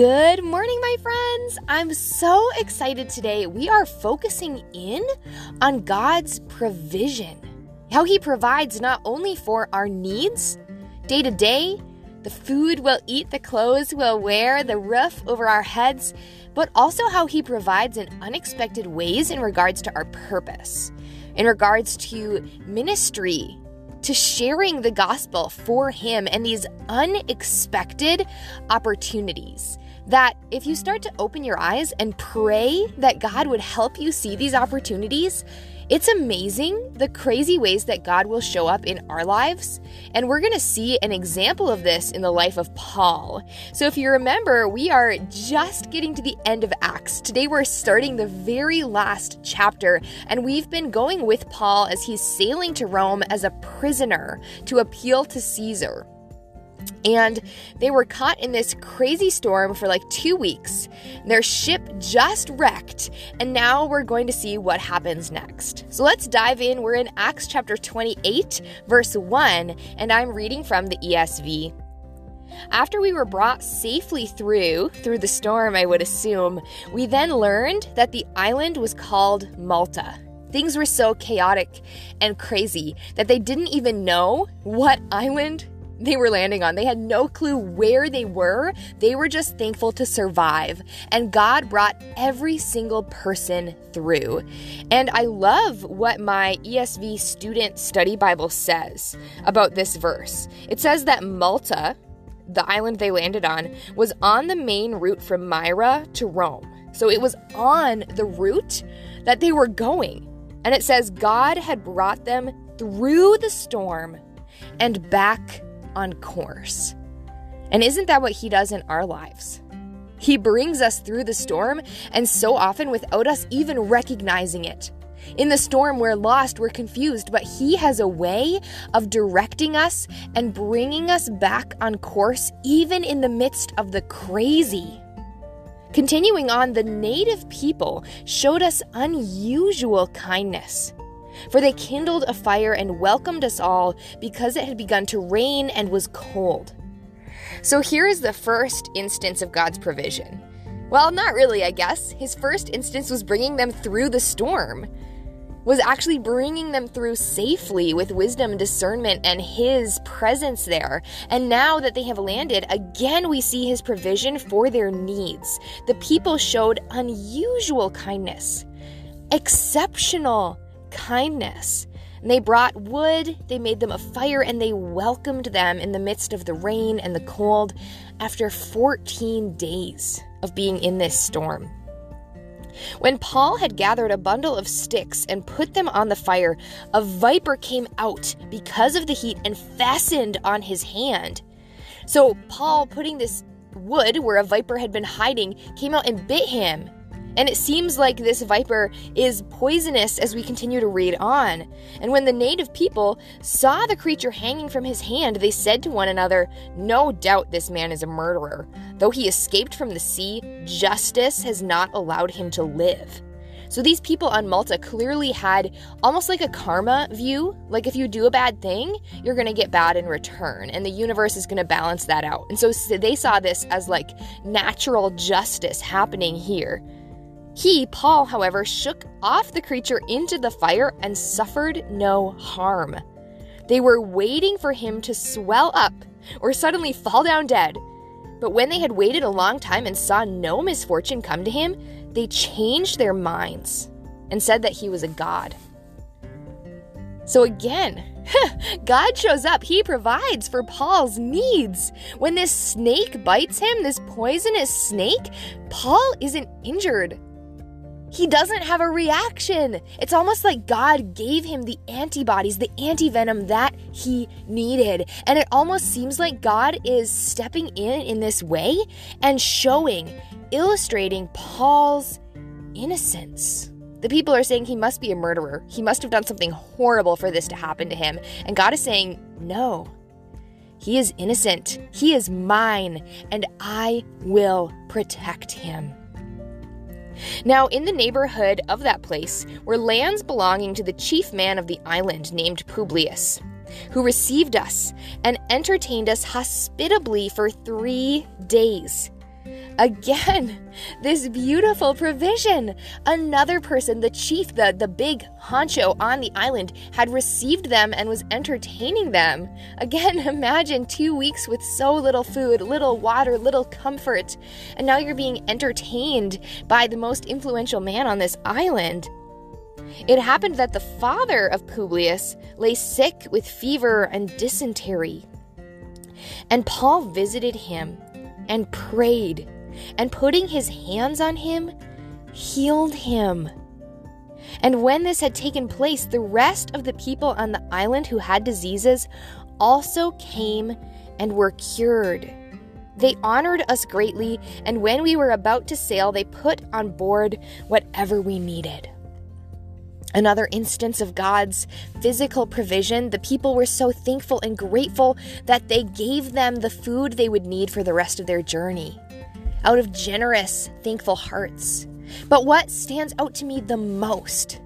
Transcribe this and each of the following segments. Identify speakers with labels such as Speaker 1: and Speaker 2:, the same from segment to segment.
Speaker 1: Good morning, my friends. I'm so excited today. We are focusing in on God's provision, how He provides not only for our needs day to day, the food we'll eat, the clothes we'll wear, the roof over our heads, but also how He provides in unexpected ways in regards to our purpose, in regards to ministry, to sharing the gospel for Him and these unexpected opportunities. That if you start to open your eyes and pray that God would help you see these opportunities, it's amazing the crazy ways that God will show up in our lives. And we're going to see an example of this in the life of Paul. So, if you remember, we are just getting to the end of Acts. Today, we're starting the very last chapter, and we've been going with Paul as he's sailing to Rome as a prisoner to appeal to Caesar. And they were caught in this crazy storm for like two weeks. Their ship just wrecked, and now we're going to see what happens next. So let's dive in. We're in Acts chapter 28, verse 1, and I'm reading from the ESV. After we were brought safely through, through the storm, I would assume, we then learned that the island was called Malta. Things were so chaotic and crazy that they didn't even know what island they were landing on. They had no clue where they were. They were just thankful to survive. And God brought every single person through. And I love what my ESV student study Bible says about this verse. It says that Malta, the island they landed on, was on the main route from Myra to Rome. So it was on the route that they were going. And it says God had brought them through the storm and back on course. And isn't that what He does in our lives? He brings us through the storm, and so often without us even recognizing it. In the storm, we're lost, we're confused, but He has a way of directing us and bringing us back on course, even in the midst of the crazy. Continuing on, the native people showed us unusual kindness. For they kindled a fire and welcomed us all because it had begun to rain and was cold. So here is the first instance of God's provision. Well, not really, I guess. His first instance was bringing them through the storm, was actually bringing them through safely with wisdom, discernment, and His presence there. And now that they have landed, again we see His provision for their needs. The people showed unusual kindness, exceptional kindness. And they brought wood, they made them a fire, and they welcomed them in the midst of the rain and the cold after 14 days of being in this storm. When Paul had gathered a bundle of sticks and put them on the fire, a viper came out because of the heat and fastened on his hand. So, Paul, putting this wood where a viper had been hiding, came out and bit him. And it seems like this viper is poisonous as we continue to read on. And when the native people saw the creature hanging from his hand, they said to one another, No doubt this man is a murderer. Though he escaped from the sea, justice has not allowed him to live. So these people on Malta clearly had almost like a karma view. Like if you do a bad thing, you're going to get bad in return, and the universe is going to balance that out. And so they saw this as like natural justice happening here. He, Paul, however, shook off the creature into the fire and suffered no harm. They were waiting for him to swell up or suddenly fall down dead. But when they had waited a long time and saw no misfortune come to him, they changed their minds and said that he was a god. So again, God shows up. He provides for Paul's needs. When this snake bites him, this poisonous snake, Paul isn't injured he doesn't have a reaction. It's almost like God gave him the antibodies, the antivenom that he needed. And it almost seems like God is stepping in in this way and showing, illustrating Paul's innocence. The people are saying he must be a murderer. He must have done something horrible for this to happen to him. And God is saying, No. He is innocent. He is mine, and I will protect him. Now, in the neighborhood of that place were lands belonging to the chief man of the island named Publius, who received us and entertained us hospitably for three days. Again, this beautiful provision. Another person, the chief, the, the big honcho on the island, had received them and was entertaining them. Again, imagine two weeks with so little food, little water, little comfort, and now you're being entertained by the most influential man on this island. It happened that the father of Publius lay sick with fever and dysentery. And Paul visited him and prayed, and putting his hands on him, healed him. And when this had taken place, the rest of the people on the island who had diseases also came and were cured. They honored us greatly, and when we were about to sail, they put on board whatever we needed. Another instance of God's physical provision, the people were so thankful and grateful that they gave them the food they would need for the rest of their journey out of generous, thankful hearts. But what stands out to me the most?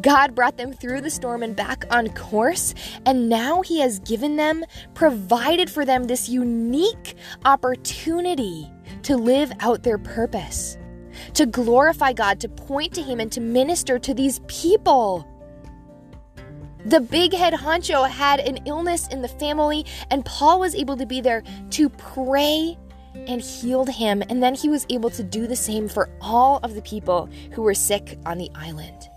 Speaker 1: God brought them through the storm and back on course, and now He has given them, provided for them this unique opportunity to live out their purpose to glorify God, to point to Him, and to minister to these people. The big head honcho had an illness in the family, and Paul was able to be there to pray and healed him. And then he was able to do the same for all of the people who were sick on the island.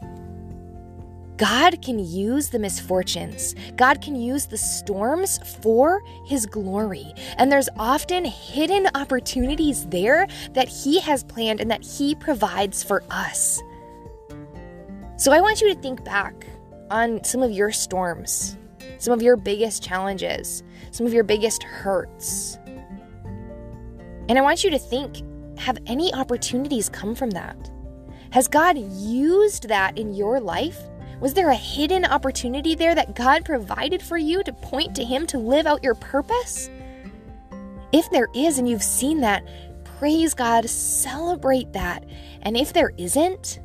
Speaker 1: God can use the misfortunes, God can use the storms for His glory. And there's often hidden opportunities there that He has planned and that He provides for us. So I want you to think back on some of your storms, some of your biggest challenges, some of your biggest hurts. And I want you to think have any opportunities come from that? Has God used that in your life was there a hidden opportunity there that God provided for you to point to Him to live out your purpose? If there is and you've seen that, praise God, celebrate that. And if there isn't,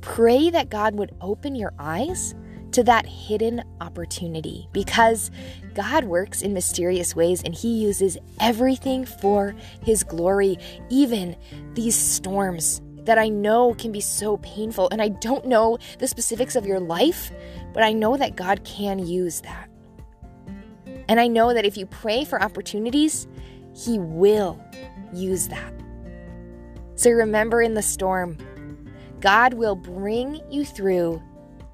Speaker 1: pray that God would open your eyes to that hidden opportunity because God works in mysterious ways and He uses everything for His glory, even these storms that I know can be so painful. And I don't know the specifics of your life, but I know that God can use that. And I know that if you pray for opportunities, He will use that. So remember in the storm, God will bring you through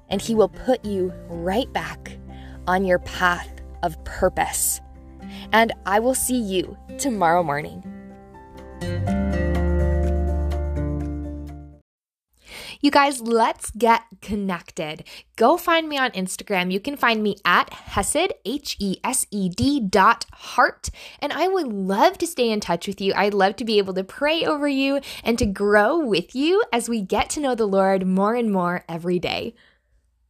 Speaker 1: and He will put you right back on your path of purpose. And I will see you tomorrow morning. You guys, let's get connected. Go find me on Instagram. You can find me at Hesed, H E S E D dot heart. And I would love to stay in touch with you. I'd love to be able to pray over you and to grow with you as we get to know the Lord more and more every day.